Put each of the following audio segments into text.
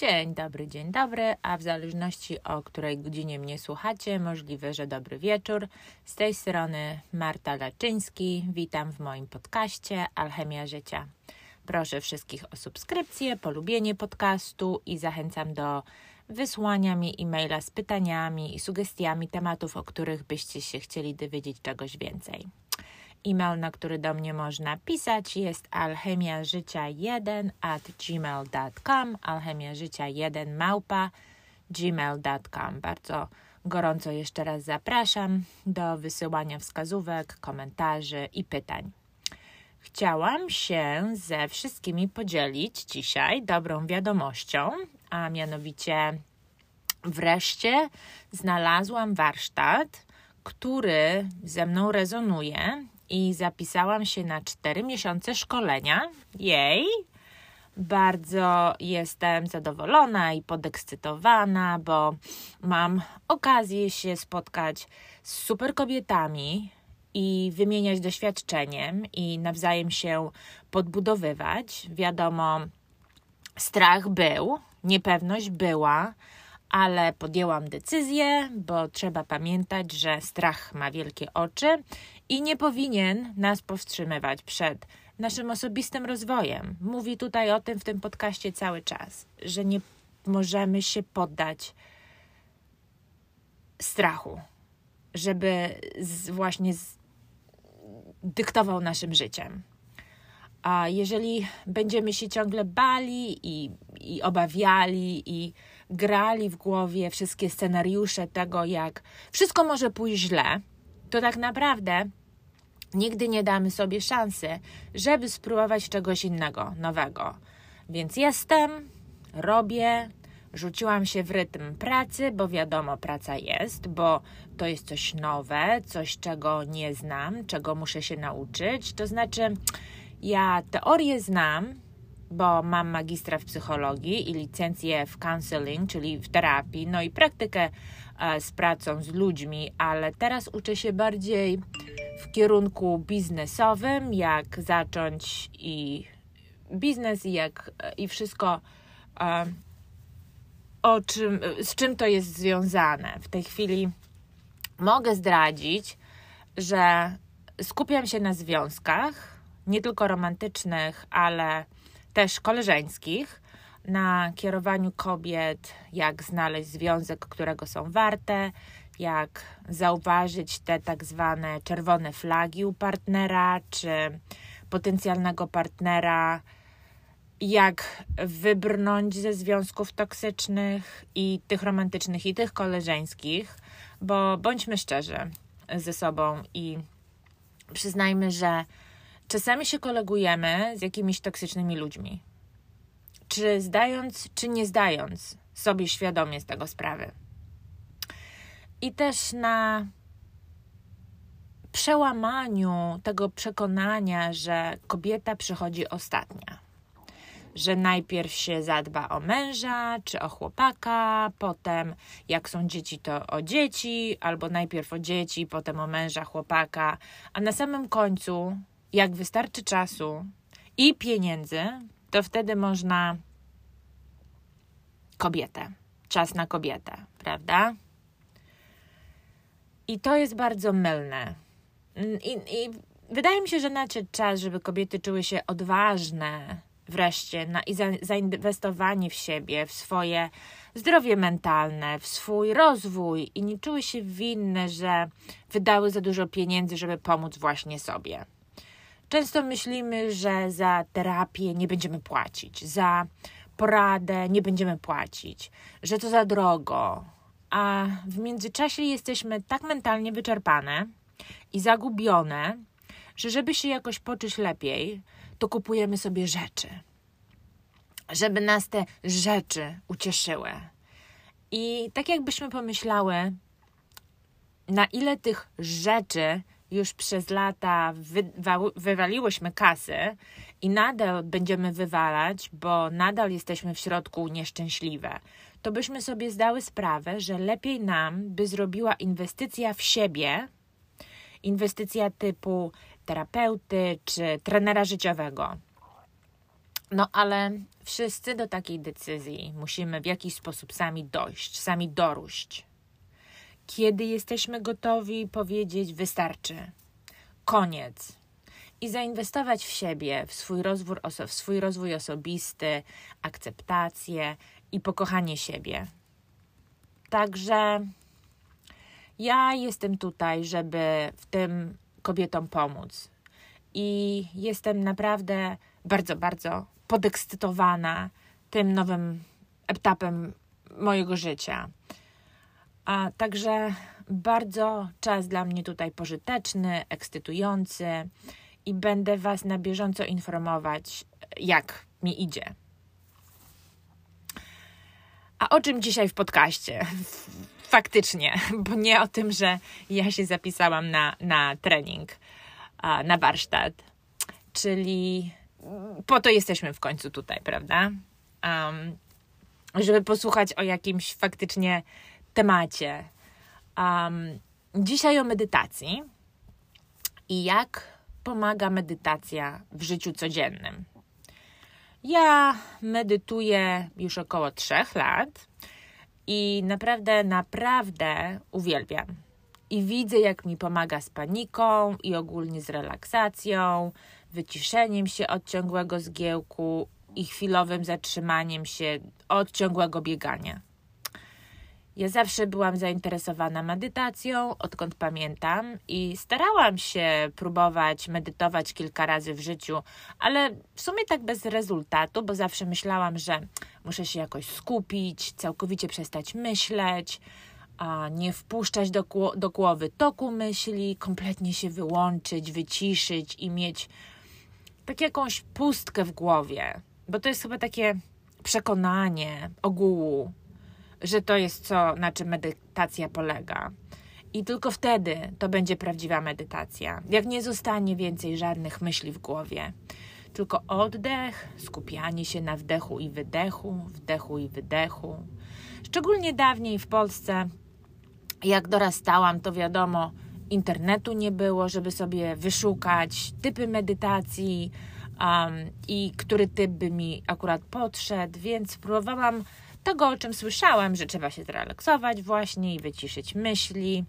Dzień dobry, dzień dobry, a w zależności o której godzinie mnie słuchacie, możliwe, że dobry wieczór. Z tej strony Marta Laczyński. Witam w moim podcaście Alchemia Życia. Proszę wszystkich o subskrypcję, polubienie podcastu i zachęcam do wysłania mi e-maila z pytaniami i sugestiami tematów, o których byście się chcieli dowiedzieć czegoś więcej. E-mail, na który do mnie można pisać jest alchemiażycia1 at gmail.com alchemiażycia1 małpa gmail.com Bardzo gorąco jeszcze raz zapraszam do wysyłania wskazówek, komentarzy i pytań. Chciałam się ze wszystkimi podzielić dzisiaj dobrą wiadomością, a mianowicie wreszcie znalazłam warsztat, który ze mną rezonuje i zapisałam się na 4 miesiące szkolenia. Jej! Bardzo jestem zadowolona i podekscytowana, bo mam okazję się spotkać z super kobietami i wymieniać doświadczeniem i nawzajem się podbudowywać. Wiadomo, strach był, niepewność była, ale podjęłam decyzję, bo trzeba pamiętać, że strach ma wielkie oczy i nie powinien nas powstrzymywać przed naszym osobistym rozwojem. Mówi tutaj o tym w tym podcaście cały czas, że nie możemy się poddać strachu, żeby z, właśnie z, dyktował naszym życiem. A jeżeli będziemy się ciągle bali i, i obawiali i grali w głowie wszystkie scenariusze tego, jak wszystko może pójść źle, to tak naprawdę nigdy nie damy sobie szansy, żeby spróbować czegoś innego, nowego. Więc jestem, robię, rzuciłam się w rytm pracy, bo wiadomo, praca jest, bo to jest coś nowe, coś, czego nie znam, czego muszę się nauczyć. To znaczy, ja teorię znam, bo mam magistra w psychologii i licencję w counseling, czyli w terapii, no i praktykę e, z pracą z ludźmi, ale teraz uczę się bardziej w kierunku biznesowym, jak zacząć i biznes i jak i wszystko e, o czym, z czym to jest związane. W tej chwili mogę zdradzić, że skupiam się na związkach, nie tylko romantycznych, ale też koleżeńskich, na kierowaniu kobiet, jak znaleźć związek, którego są warte, jak zauważyć te tak zwane czerwone flagi u partnera czy potencjalnego partnera, jak wybrnąć ze związków toksycznych i tych romantycznych, i tych koleżeńskich, bo bądźmy szczerzy ze sobą i przyznajmy, że czasami się kolegujemy z jakimiś toksycznymi ludźmi. Czy zdając, czy nie zdając sobie świadomie z tego sprawy. I też na przełamaniu tego przekonania, że kobieta przychodzi ostatnia. Że najpierw się zadba o męża czy o chłopaka, potem jak są dzieci, to o dzieci, albo najpierw o dzieci, potem o męża, chłopaka, a na samym końcu jak wystarczy czasu i pieniędzy, to wtedy można kobietę. Czas na kobietę, prawda? I to jest bardzo mylne. I, I, wydaje mi się, że nadszedł czas, żeby kobiety czuły się odważne wreszcie na, i za, zainwestowanie w siebie, w swoje zdrowie mentalne, w swój rozwój i nie czuły się winne, że wydały za dużo pieniędzy, żeby pomóc właśnie sobie. Często myślimy, że za terapię nie będziemy płacić, za poradę nie będziemy płacić, że to za drogo, a w międzyczasie jesteśmy tak mentalnie wyczerpane i zagubione, że żeby się jakoś poczuć lepiej, to kupujemy sobie rzeczy, żeby nas te rzeczy ucieszyły. I tak jakbyśmy pomyślały, na ile tych rzeczy już przez lata wywaliłyśmy kasy i nadal będziemy wywalać, bo nadal jesteśmy w środku nieszczęśliwe, to byśmy sobie zdały sprawę, że lepiej nam by zrobiła inwestycja w siebie, inwestycja typu terapeuty czy trenera życiowego. No ale wszyscy do takiej decyzji musimy w jakiś sposób sami dojść, sami doróść. Kiedy jesteśmy gotowi powiedzieć wystarczy, koniec i zainwestować w siebie, w swój rozwój, w swój rozwój osobisty, akceptację i pokochanie siebie. Także ja jestem tutaj, żeby w tym kobietom pomóc. I jestem naprawdę bardzo, bardzo podekscytowana tym nowym etapem mojego życia. A także bardzo czas dla mnie tutaj pożyteczny, ekscytujący i będę Was na bieżąco informować, jak mi idzie. A o czym dzisiaj w podcaście? Faktycznie, bo nie o tym, że ja się zapisałam na, na trening, na warsztat. Czyli po to jesteśmy w końcu tutaj, prawda? Um, żeby posłuchać o jakimś faktycznie temacie. Um, dzisiaj o medytacji i jak pomaga medytacja w życiu codziennym. Ja medytuję już około trzech lat i naprawdę, naprawdę uwielbiam. I widzę, jak mi pomaga z paniką i ogólnie z relaksacją, wyciszeniem się od ciągłego zgiełku i chwilowym zatrzymaniem się od ciągłego biegania. Ja zawsze byłam zainteresowana medytacją, odkąd pamiętam, i starałam się próbować medytować kilka razy w życiu, ale w sumie tak bez rezultatu, bo zawsze myślałam, że muszę się jakoś skupić, całkowicie przestać myśleć, a nie wpuszczać do, do głowy toku myśli, kompletnie się wyłączyć, wyciszyć i mieć tak jakąś pustkę w głowie, bo to jest chyba takie przekonanie ogółu, że to jest co, na czym medytacja polega. I tylko wtedy to będzie prawdziwa medytacja. Jak nie zostanie więcej żadnych myśli w głowie, tylko oddech, skupianie się na wdechu i wydechu, wdechu i wydechu. Szczególnie dawniej w Polsce, jak dorastałam, to wiadomo, internetu nie było, żeby sobie wyszukać typy medytacji um, i który typ by mi akurat podszedł, więc próbowałam tego, o czym słyszałam, że trzeba się zrelaksować właśnie i wyciszyć myśli,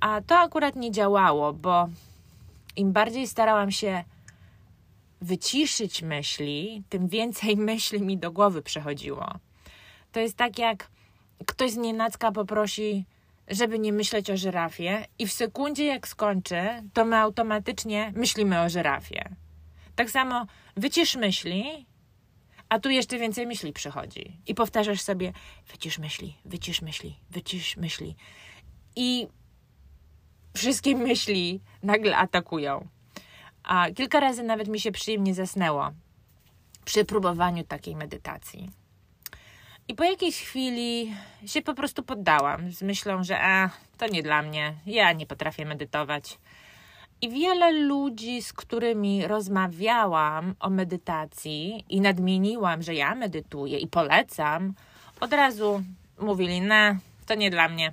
a to akurat nie działało, bo im bardziej starałam się wyciszyć myśli, tym więcej myśli mi do głowy przechodziło. To jest tak, jak ktoś z nienacka poprosi, żeby nie myśleć o żyrafie, i w sekundzie, jak skończy, to my automatycznie myślimy o żyrafie. Tak samo wycisz myśli a tu jeszcze więcej myśli przychodzi. I powtarzasz sobie, wycisz myśli, wycisz myśli, wycisz myśli. I wszystkie myśli nagle atakują. A kilka razy nawet mi się przyjemnie zasnęło przy próbowaniu takiej medytacji. I po jakiejś chwili się po prostu poddałam z myślą, że a, to nie dla mnie, ja nie potrafię medytować. I wiele ludzi, z którymi rozmawiałam o medytacji i nadmieniłam, że ja medytuję i polecam, od razu mówili: Ne, to nie dla mnie.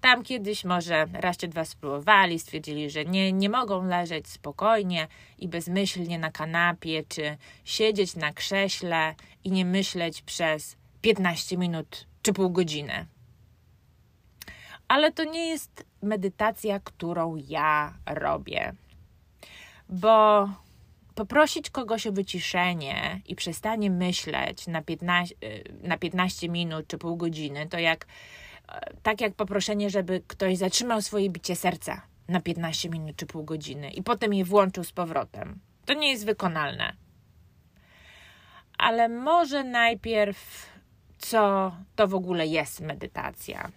Tam kiedyś może raz czy dwa spróbowali, stwierdzili, że nie, nie mogą leżeć spokojnie i bezmyślnie na kanapie, czy siedzieć na krześle i nie myśleć przez 15 minut czy pół godziny. Ale to nie jest medytacja, którą ja robię. Bo poprosić kogoś o wyciszenie i przestanie myśleć na 15, na 15 minut czy pół godziny, to jak tak jak poproszenie, żeby ktoś zatrzymał swoje bicie serca na 15 minut czy pół godziny i potem je włączył z powrotem. To nie jest wykonalne. Ale może najpierw, co to w ogóle jest medytacja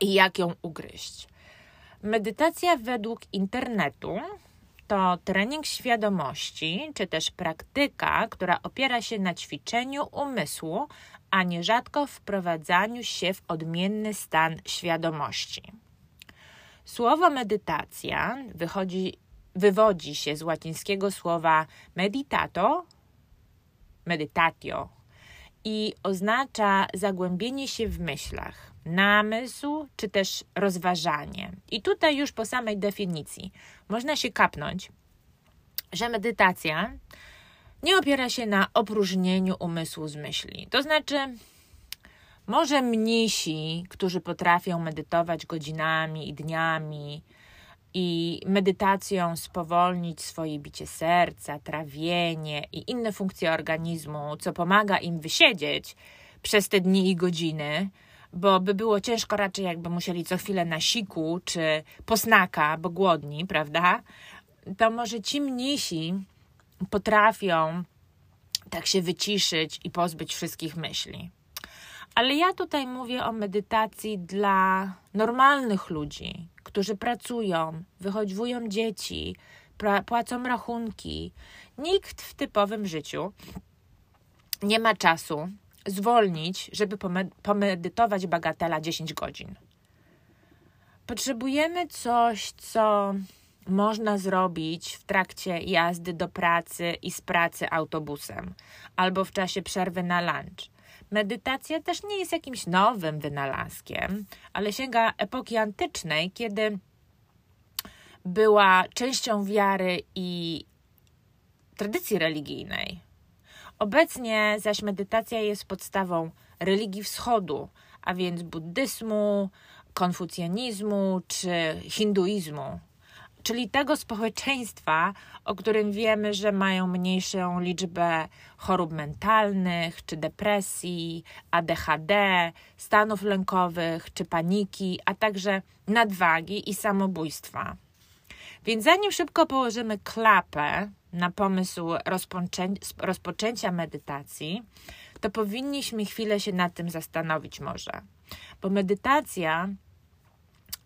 i jak ją ugryźć. Medytacja według internetu to trening świadomości, czy też praktyka, która opiera się na ćwiczeniu umysłu, a nierzadko wprowadzaniu się w odmienny stan świadomości. Słowo medytacja wychodzi, wywodzi się z łacińskiego słowa meditato, meditatio i oznacza zagłębienie się w myślach namysł czy też rozważanie. I tutaj już po samej definicji można się kapnąć, że medytacja nie opiera się na opróżnieniu umysłu z myśli. To znaczy, może mnisi, którzy potrafią medytować godzinami i dniami i medytacją spowolnić swoje bicie serca, trawienie i inne funkcje organizmu, co pomaga im wysiedzieć przez te dni i godziny, bo by było ciężko raczej, jakby musieli co chwilę na siku czy posnaka, bo głodni, prawda? To może ci mnisi potrafią tak się wyciszyć i pozbyć wszystkich myśli. Ale ja tutaj mówię o medytacji dla normalnych ludzi, którzy pracują, wychowują dzieci, płacą rachunki. Nikt w typowym życiu nie ma czasu zwolnić, żeby pomedytować bagatela 10 godzin. Potrzebujemy coś, co można zrobić w trakcie jazdy do pracy i z pracy autobusem albo w czasie przerwy na lunch. Medytacja też nie jest jakimś nowym wynalazkiem, ale sięga epoki antycznej, kiedy była częścią wiary i tradycji religijnej. Obecnie zaś medytacja jest podstawą religii wschodu, a więc buddyzmu, konfucjanizmu czy hinduizmu czyli tego społeczeństwa, o którym wiemy, że mają mniejszą liczbę chorób mentalnych, czy depresji, ADHD, stanów lękowych, czy paniki, a także nadwagi i samobójstwa. Więc zanim szybko położymy klapę na pomysł rozpoczę rozpoczęcia medytacji, to powinniśmy chwilę się nad tym zastanowić może. Bo medytacja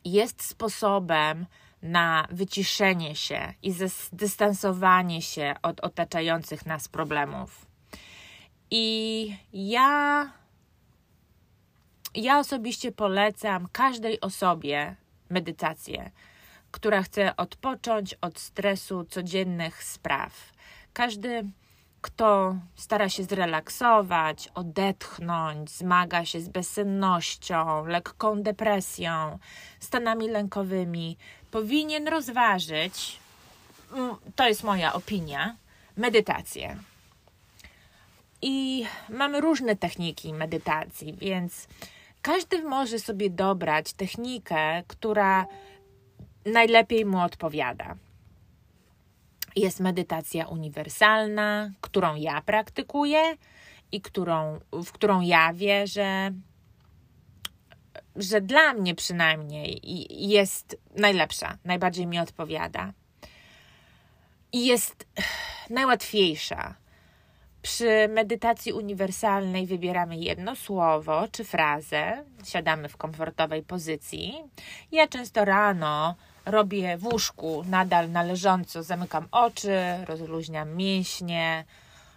jest sposobem na wyciszenie się i zdystansowanie się od otaczających nas problemów. I ja, ja osobiście polecam każdej osobie medytację, która chce odpocząć od stresu codziennych spraw. Każdy kto stara się zrelaksować, odetchnąć, zmaga się z bezsennością, lekką depresją, stanami lękowymi, powinien rozważyć, mm, to jest moja opinia, medytację. I mamy różne techniki medytacji, więc każdy może sobie dobrać technikę, która najlepiej mu odpowiada. Jest medytacja uniwersalna, którą ja praktykuję i którą, w którą ja wierzę, że dla mnie przynajmniej jest najlepsza, najbardziej mi odpowiada. I jest najłatwiejsza. Przy medytacji uniwersalnej wybieramy jedno słowo czy frazę, siadamy w komfortowej pozycji. Ja często rano robię w łóżku nadal należąco, zamykam oczy, rozluźniam mięśnie,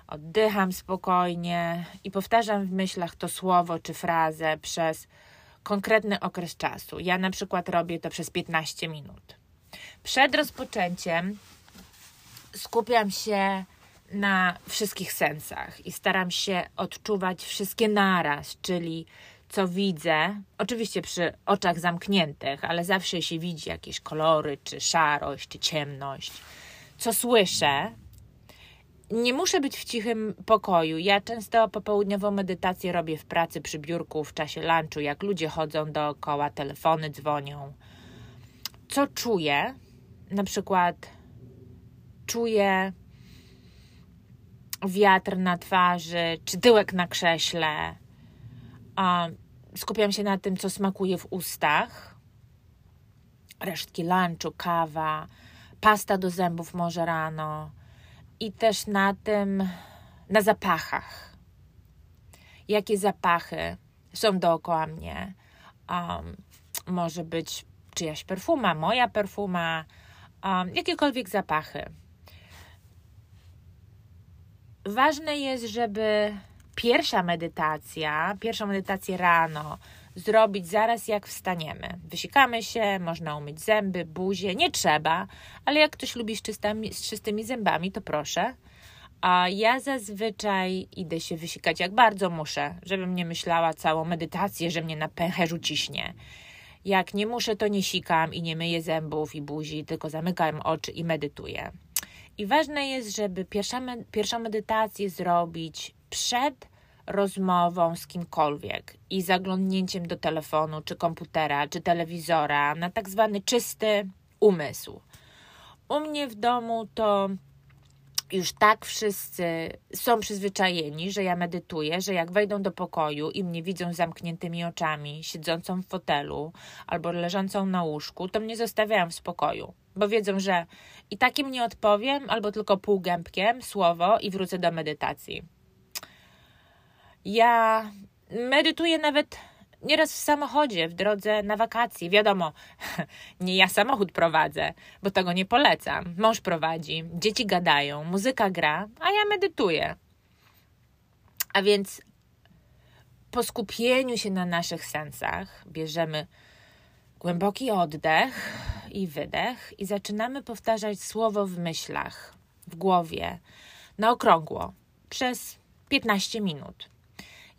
oddycham spokojnie i powtarzam w myślach to słowo czy frazę przez konkretny okres czasu. Ja na przykład robię to przez 15 minut. Przed rozpoczęciem skupiam się na wszystkich sensach i staram się odczuwać wszystkie naraz, czyli co widzę, oczywiście przy oczach zamkniętych, ale zawsze się widzi jakieś kolory, czy szarość, czy ciemność. Co słyszę, nie muszę być w cichym pokoju. Ja często popołudniową medytację robię w pracy przy biurku w czasie lunchu, jak ludzie chodzą dookoła, telefony dzwonią. Co czuję? Na przykład czuję wiatr na twarzy, czy tyłek na krześle. Skupiam się na tym, co smakuje w ustach. Resztki lunchu, kawa, pasta do zębów może rano i też na tym, na zapachach. Jakie zapachy są dookoła mnie. Um, może być czyjaś perfuma, moja perfuma, um, jakiekolwiek zapachy. Ważne jest, żeby pierwsza medytacja, pierwszą medytację rano zrobić zaraz jak wstaniemy. Wysikamy się, można umyć zęby, buzię, nie trzeba, ale jak ktoś lubi z, czystymi, z czystymi zębami, to proszę. A ja zazwyczaj idę się wysikać jak bardzo muszę, żebym nie myślała całą medytację, że mnie na pęcherzu ciśnie. Jak nie muszę, to nie sikam i nie myję zębów i buzi, tylko zamykam oczy i medytuję. I ważne jest, żeby pierwsza, pierwszą medytację zrobić przed rozmową z kimkolwiek i zaglądnięciem do telefonu, czy komputera, czy telewizora na tak zwany czysty umysł. U mnie w domu to już tak wszyscy są przyzwyczajeni, że ja medytuję, że jak wejdą do pokoju i mnie widzą z zamkniętymi oczami, siedzącą w fotelu albo leżącą na łóżku, to mnie zostawiają w spokoju, bo wiedzą, że i takim nie odpowiem, albo tylko półgębkiem słowo i wrócę do medytacji. Ja medytuję nawet nieraz w samochodzie, w drodze na wakacje. Wiadomo, nie ja samochód prowadzę, bo tego nie polecam. Mąż prowadzi, dzieci gadają, muzyka gra, a ja medytuję. A więc po skupieniu się na naszych sensach bierzemy głęboki oddech i wydech i zaczynamy powtarzać słowo w myślach, w głowie, na okrągło przez 15 minut.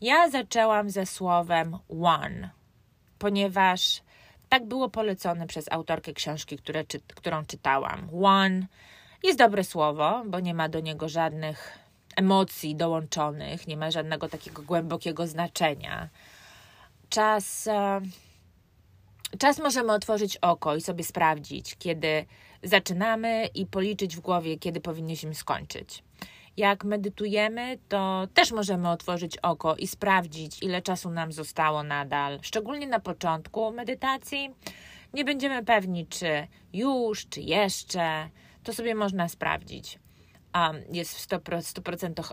Ja zaczęłam ze słowem one, ponieważ tak było polecone przez autorkę książki, które, czy, którą czytałam. One jest dobre słowo, bo nie ma do niego żadnych emocji dołączonych, nie ma żadnego takiego głębokiego znaczenia. Czas, e, czas możemy otworzyć oko i sobie sprawdzić, kiedy zaczynamy i policzyć w głowie, kiedy powinniśmy skończyć. Jak medytujemy, to też możemy otworzyć oko i sprawdzić, ile czasu nam zostało nadal. Szczególnie na początku medytacji nie będziemy pewni, czy już, czy jeszcze. To sobie można sprawdzić. Um, jest w 100%, 100%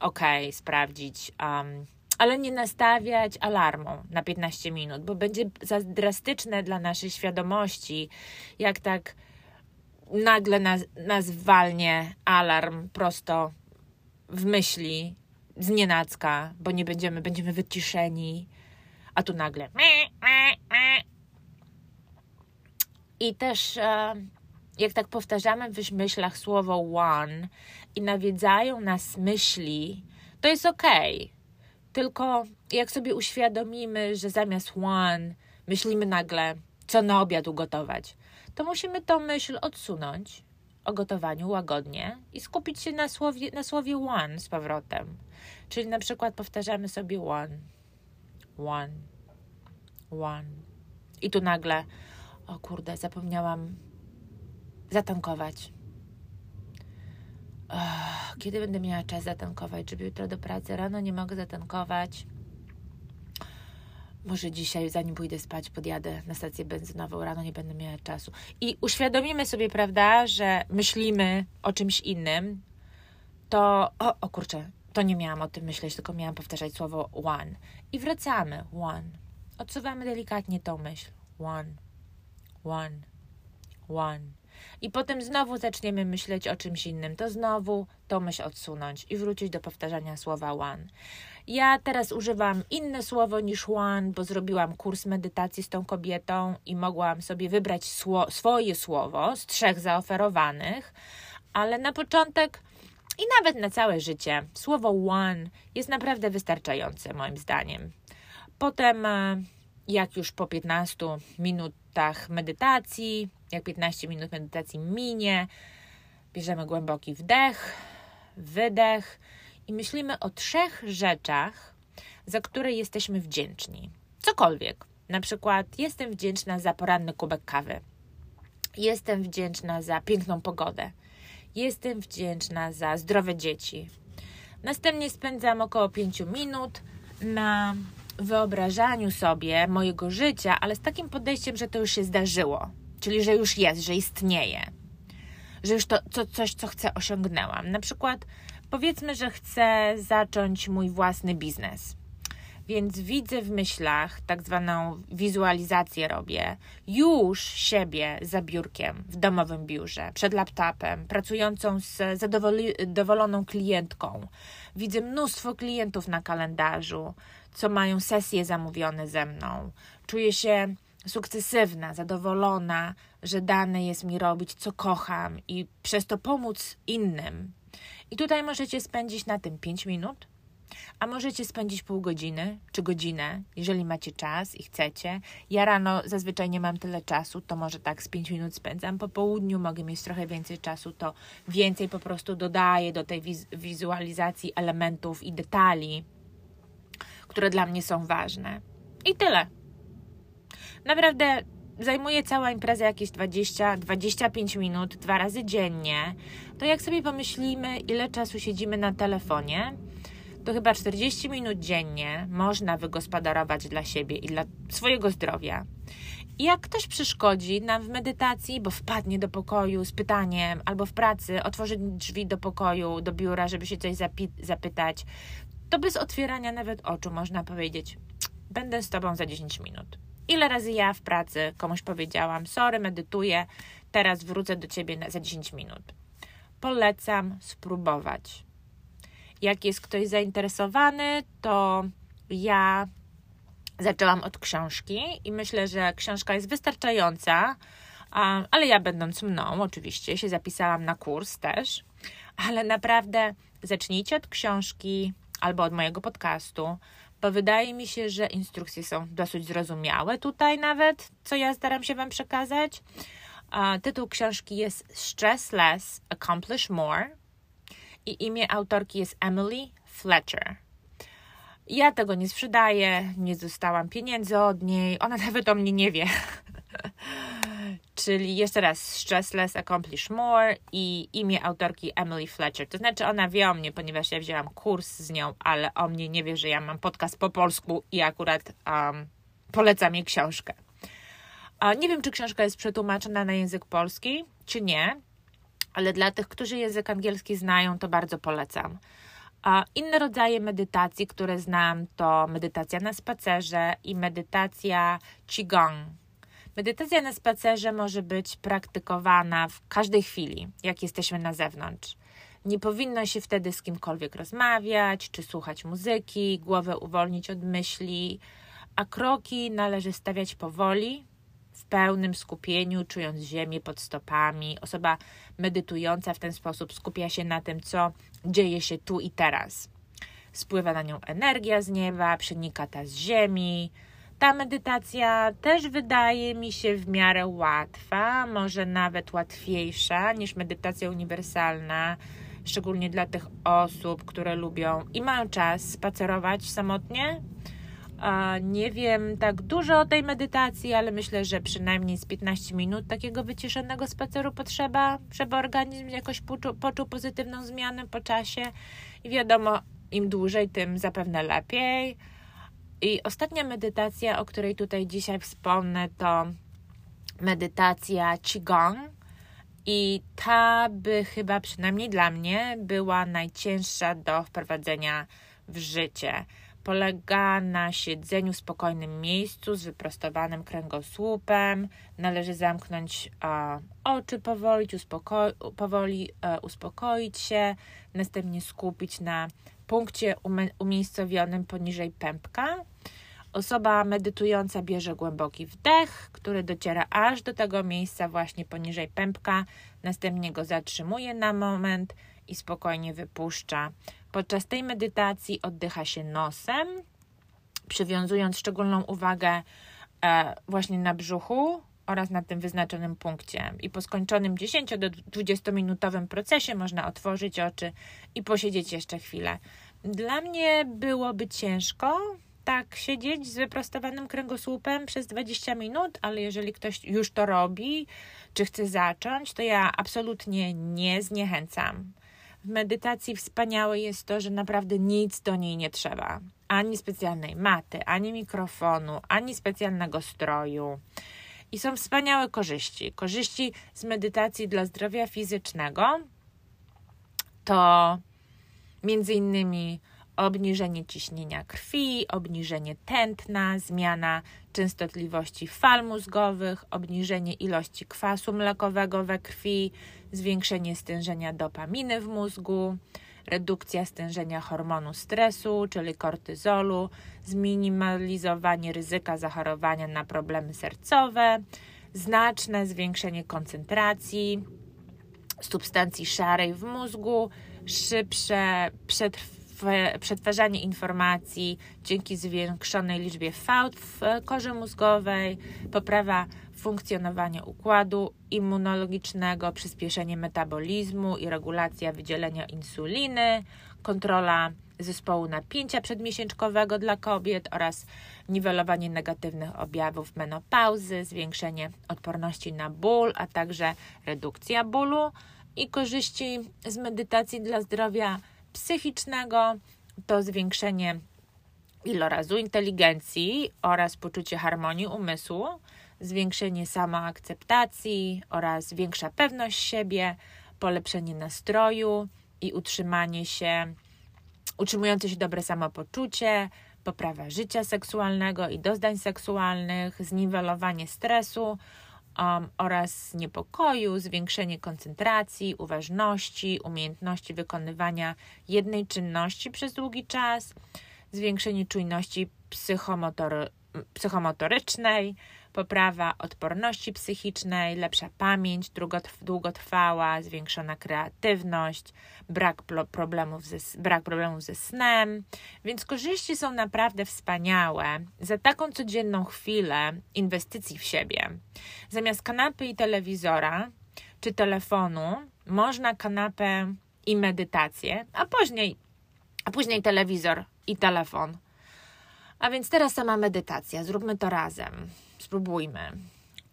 ok sprawdzić. Um, ale nie nastawiać alarmu na 15 minut, bo będzie za drastyczne dla naszej świadomości, jak tak nagle nas, walnie alarm prosto w myśli, z nienacka, bo nie będziemy, będziemy wyciszeni, a tu nagle i też e, jak tak powtarzamy w myślach słowo one i nawiedzają nas myśli, to jest ok. Tylko jak sobie uświadomimy, że zamiast one myślimy nagle, co na obiad ugotować, to musimy tą myśl odsunąć o gotowaniu łagodnie i skupić się na słowie, na słowie one z powrotem. Czyli na przykład powtarzamy sobie one, one, one. I tu nagle, o kurde, zapomniałam zatankować. Kiedy będę miała czas zatankować, żeby jutro do pracy rano nie mogę zatankować? Może dzisiaj, zanim pójdę spać, podjadę na stację benzynową, rano nie będę miała czasu. I uświadomimy sobie, prawda, że myślimy o czymś innym, to o, o kurczę, to nie miałam o tym myśleć, tylko miałam powtarzać słowo one. I wracamy, one. Odsuwamy delikatnie tą myśl. One, one, one. I potem znowu zaczniemy myśleć o czymś innym, to znowu tą myśl odsunąć i wrócić do powtarzania słowa one. Ja teraz używam inne słowo niż one, bo zrobiłam kurs medytacji z tą kobietą i mogłam sobie wybrać sło swoje słowo z trzech zaoferowanych, ale na początek i nawet na całe życie słowo one jest naprawdę wystarczające moim zdaniem. Potem, e, jak już po 15 minutach medytacji, jak 15 minut medytacji minie, bierzemy głęboki wdech, wydech i myślimy o trzech rzeczach, za które jesteśmy wdzięczni. Cokolwiek. Na przykład jestem wdzięczna za poranny kubek kawy. Jestem wdzięczna za piękną pogodę. Jestem wdzięczna za zdrowe dzieci. Następnie spędzam około 5 minut na wyobrażaniu sobie mojego życia, ale z takim podejściem, że to już się zdarzyło, czyli że już jest, że istnieje, że już to, coś, co chcę, osiągnęłam. Na przykład Powiedzmy, że chcę zacząć mój własny biznes. Więc widzę w myślach, tak zwaną wizualizację robię, już siebie za biurkiem w domowym biurze, przed laptopem, pracującą z zadowoloną klientką. Widzę mnóstwo klientów na kalendarzu, co mają sesje zamówione ze mną. Czuję się sukcesywna, zadowolona, że dane jest mi robić, co kocham i przez to pomóc innym. I tutaj możecie spędzić na tym 5 minut, A możecie spędzić pół godziny czy godzinę, jeżeli macie czas i chcecie. Ja rano zazwyczaj nie mam tyle czasu, to może tak z 5 minut spędzam. Po południu mogę mieć trochę więcej czasu, to więcej po prostu dodaję do tej wiz wizualizacji elementów i detali, które dla mnie są ważne. I tyle. Naprawdę zajmuje cała impreza jakieś 20-25 minut, dwa razy dziennie. To jak sobie pomyślimy, ile czasu siedzimy na telefonie, to chyba 40 minut dziennie można wygospodarować dla siebie i dla swojego zdrowia. I jak ktoś przeszkodzi nam w medytacji, bo wpadnie do pokoju z pytaniem, albo w pracy otworzy drzwi do pokoju, do biura, żeby się coś zapytać, to bez otwierania nawet oczu można powiedzieć: Będę z tobą za 10 minut. Ile razy ja w pracy komuś powiedziałam: Sorry, medytuję, teraz wrócę do ciebie za 10 minut. Polecam spróbować jak jest ktoś zainteresowany, to ja zaczęłam od książki i myślę, że książka jest wystarczająca, ale ja będąc mną, oczywiście, się zapisałam na kurs też, ale naprawdę zacznijcie od książki albo od mojego podcastu, bo wydaje mi się, że instrukcje są dosyć zrozumiałe tutaj nawet, co ja staram się Wam przekazać. Tytuł książki jest Stress Less, Accomplish More i imię autorki jest Emily Fletcher. Ja tego nie sprzedaję, nie dostałam pieniędzy od niej, ona nawet o mnie nie wie. Czyli jeszcze raz, Stress Less Accomplish More i imię autorki Emily Fletcher. To znaczy ona wie o mnie, ponieważ ja wzięłam kurs z nią, ale o mnie nie wie, że ja mam podcast po polsku i akurat um, polecam jej książkę. nie wiem, czy książka jest przetłumaczona na język polski, czy nie ale dla tych, którzy język angielski znają, to bardzo polecam. Inne rodzaje medytacji, które znam, to medytacja na spacerze i medytacja Qigong. Medytacja na spacerze może być praktykowana w każdej chwili, jak jesteśmy na zewnątrz. Nie powinno się wtedy z kimkolwiek rozmawiać czy słuchać muzyki, głowę uwolnić od myśli, a kroki należy stawiać powoli, w pełnym skupieniu, czując ziemię pod stopami. Osoba medytująca w ten sposób skupia się na tym, co dzieje się tu i teraz. Spływa na nią energia z nieba, przenika ta z ziemi. Ta medytacja też wydaje mi się w miarę łatwa, może nawet łatwiejsza niż medytacja uniwersalna, szczególnie dla tych osób, które lubią i mają czas spacerować samotnie nie wiem tak dużo o tej medytacji, ale myślę, że przynajmniej z 15 minut takiego wyciszonego spaceru potrzeba, żeby organizm jakoś poczuł, poczuł pozytywną zmianę po czasie. I wiadomo, im dłużej, tym zapewne lepiej. I ostatnia medytacja, o której tutaj dzisiaj wspomnę, to medytacja Qigong. I ta by chyba przynajmniej dla mnie była najcięższa do wprowadzenia w życie Polega na siedzeniu w spokojnym miejscu z wyprostowanym kręgosłupem. Należy zamknąć e, oczy powoli, uspoko powoli e, uspokoić się, następnie skupić na punkcie umiejscowionym poniżej pępka. Osoba medytująca bierze głęboki wdech, który dociera aż do tego miejsca właśnie poniżej pępka, następnie go zatrzymuje na moment i spokojnie wypuszcza. Podczas tej medytacji oddycha się nosem, przywiązując szczególną uwagę e, właśnie na brzuchu oraz na tym wyznaczonym punkcie. I po skończonym 10 do 20 minutowym procesie można otworzyć oczy i posiedzieć jeszcze chwilę. Dla mnie byłoby ciężko tak siedzieć z wyprostowanym kręgosłupem przez 20 minut, ale jeżeli ktoś już to robi, czy chce zacząć, to ja absolutnie nie zniechęcam. W medytacji wspaniałe jest to, że naprawdę nic do niej nie trzeba. Ani specjalnej maty, ani mikrofonu, ani specjalnego stroju. I są wspaniałe korzyści. Korzyści z medytacji dla zdrowia fizycznego to między innymi obniżenie ciśnienia krwi, obniżenie tętna, zmiana częstotliwości fal mózgowych, obniżenie ilości kwasu mlekowego we krwi, zwiększenie stężenia dopaminy w mózgu, redukcja stężenia hormonu stresu, czyli kortyzolu, zminimalizowanie ryzyka zachorowania na problemy sercowe, znaczne zwiększenie koncentracji substancji szarej w mózgu, szybsze przetrwanie przetwarzanie informacji dzięki zwiększonej liczbie fałd w korze mózgowej, poprawa funkcjonowania układu immunologicznego, przyspieszenie metabolizmu i regulacja wydzielenia insuliny, kontrola zespołu napięcia przedmiesięczkowego dla kobiet oraz niwelowanie negatywnych objawów menopauzy, zwiększenie odporności na ból, a także redukcja bólu i korzyści z medytacji dla zdrowia psychicznego to zwiększenie ilorazu inteligencji oraz poczucie harmonii umysłu, zwiększenie samoakceptacji oraz większa pewność siebie, polepszenie nastroju i utrzymanie się, utrzymujące się dobre samopoczucie, poprawa życia seksualnego i doznań seksualnych, zniwelowanie stresu um, oraz niepokoju, zwiększenie koncentracji, uważności, umiejętności wykonywania jednej czynności przez długi czas, zwiększenie czujności psychomotory, psychomotorycznej, poprawa odporności psychicznej, lepsza pamięć długotrwała, zwiększona kreatywność, brak problemów, ze, brak problemów ze snem. Więc korzyści są naprawdę wspaniałe za taką codzienną chwilę inwestycji w siebie. Zamiast kanapy i telewizora czy telefonu, można kanapę i medytację, a później, a później telewizor i telefon. A więc teraz sama medytacja. Zróbmy to razem. Spróbujmy.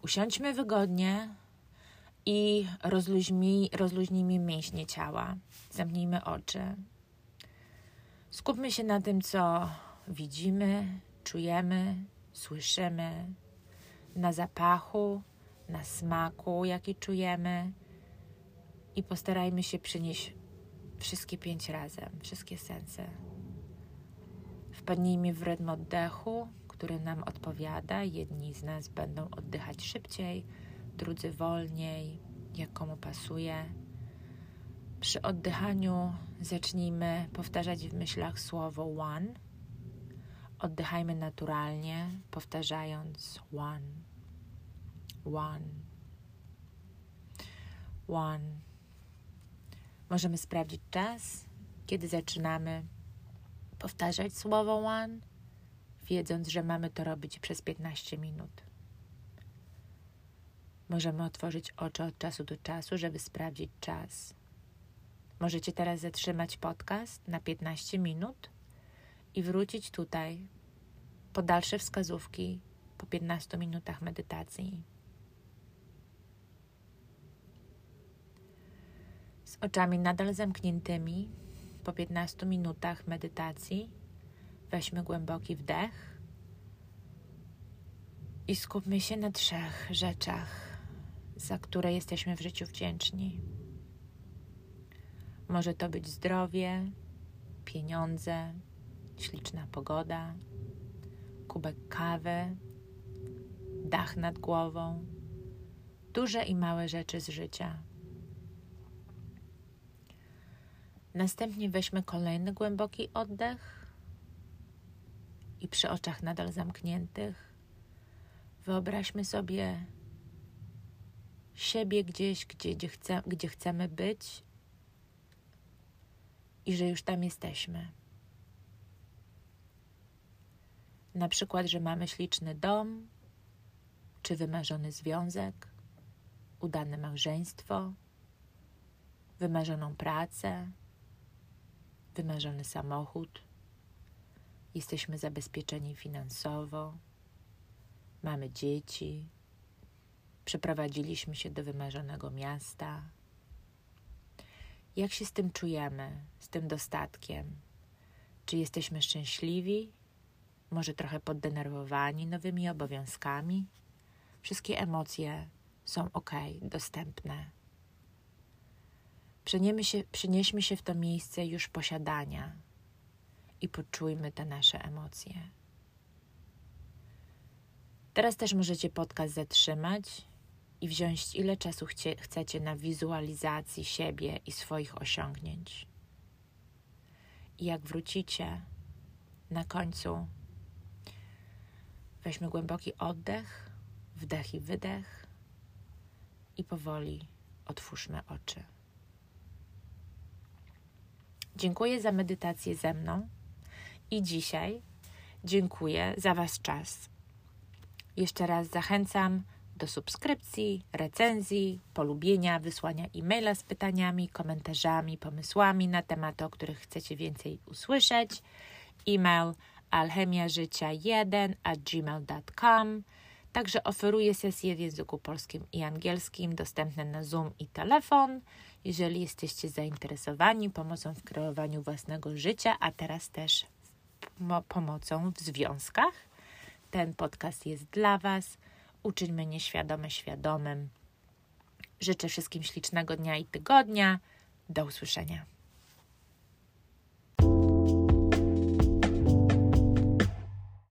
Usiądźmy wygodnie i rozluźnij, rozluźnijmy mięśnie ciała. Zamknijmy oczy. Skupmy się na tym, co widzimy, czujemy, słyszymy, na zapachu, na smaku, jaki czujemy i postarajmy się przynieść wszystkie pięć razem, wszystkie sensy. Wpadnijmy w rytm oddechu, który nam odpowiada. Jedni z nas będą oddychać szybciej, drudzy wolniej, jak komu pasuje. Przy oddychaniu zacznijmy powtarzać w myślach słowo one. Oddychajmy naturalnie, powtarzając one, one, one. Możemy sprawdzić czas, kiedy zaczynamy powtarzać słowo one, wiedząc, że mamy to robić przez 15 minut. Możemy otworzyć oczy od czasu do czasu, żeby sprawdzić czas. Możecie teraz zatrzymać podcast na 15 minut i wrócić tutaj po dalsze wskazówki po 15 minutach medytacji. Z oczami nadal zamkniętymi po 15 minutach medytacji weźmy głęboki wdech i skupmy się na trzech rzeczach, za które jesteśmy w życiu wdzięczni. Może to być zdrowie, pieniądze, śliczna pogoda, kubek kawy, dach nad głową, duże i małe rzeczy z życia. Następnie weźmy kolejny głęboki oddech i przy oczach nadal zamkniętych wyobraźmy sobie siebie gdzieś, gdzie, gdzie, chce, gdzie chcemy być i że już tam jesteśmy. Na przykład, że mamy śliczny dom, czy wymarzony związek, udane małżeństwo, wymarzoną pracę, wymarzony samochód, jesteśmy zabezpieczeni finansowo, mamy dzieci, przeprowadziliśmy się do wymarzonego miasta. Jak się z tym czujemy, z tym dostatkiem? Czy jesteśmy szczęśliwi? Może trochę poddenerwowani nowymi obowiązkami? Wszystkie emocje są ok, dostępne Przeniemy się, przenieśmy się w to miejsce już posiadania i poczujmy te nasze emocje. Teraz też możecie podcast zatrzymać i wziąć ile czasu chcie, chcecie na wizualizacji siebie i swoich osiągnięć. I jak wrócicie na końcu, weźmy głęboki oddech, wdech i wydech i powoli otwórzmy oczy. Dziękuję za medytację ze mną i dzisiaj dziękuję za Was czas. Jeszcze raz zachęcam do subskrypcji, recenzji, polubienia, wysłania e-maila z pytaniami, komentarzami, pomysłami na tematy, o których chcecie więcej usłyszeć. E-mail alchemiażycia1 at gmail.com Także oferuję sesje w języku polskim i angielskim, dostępne na Zoom i telefon. Jeżeli jesteście zainteresowani pomocą w kreowaniu własnego życia, a teraz też pomocą w związkach, ten podcast jest dla Was. Uczyńmy nieświadome świadomym. Życzę wszystkim ślicznego dnia i tygodnia. Do usłyszenia.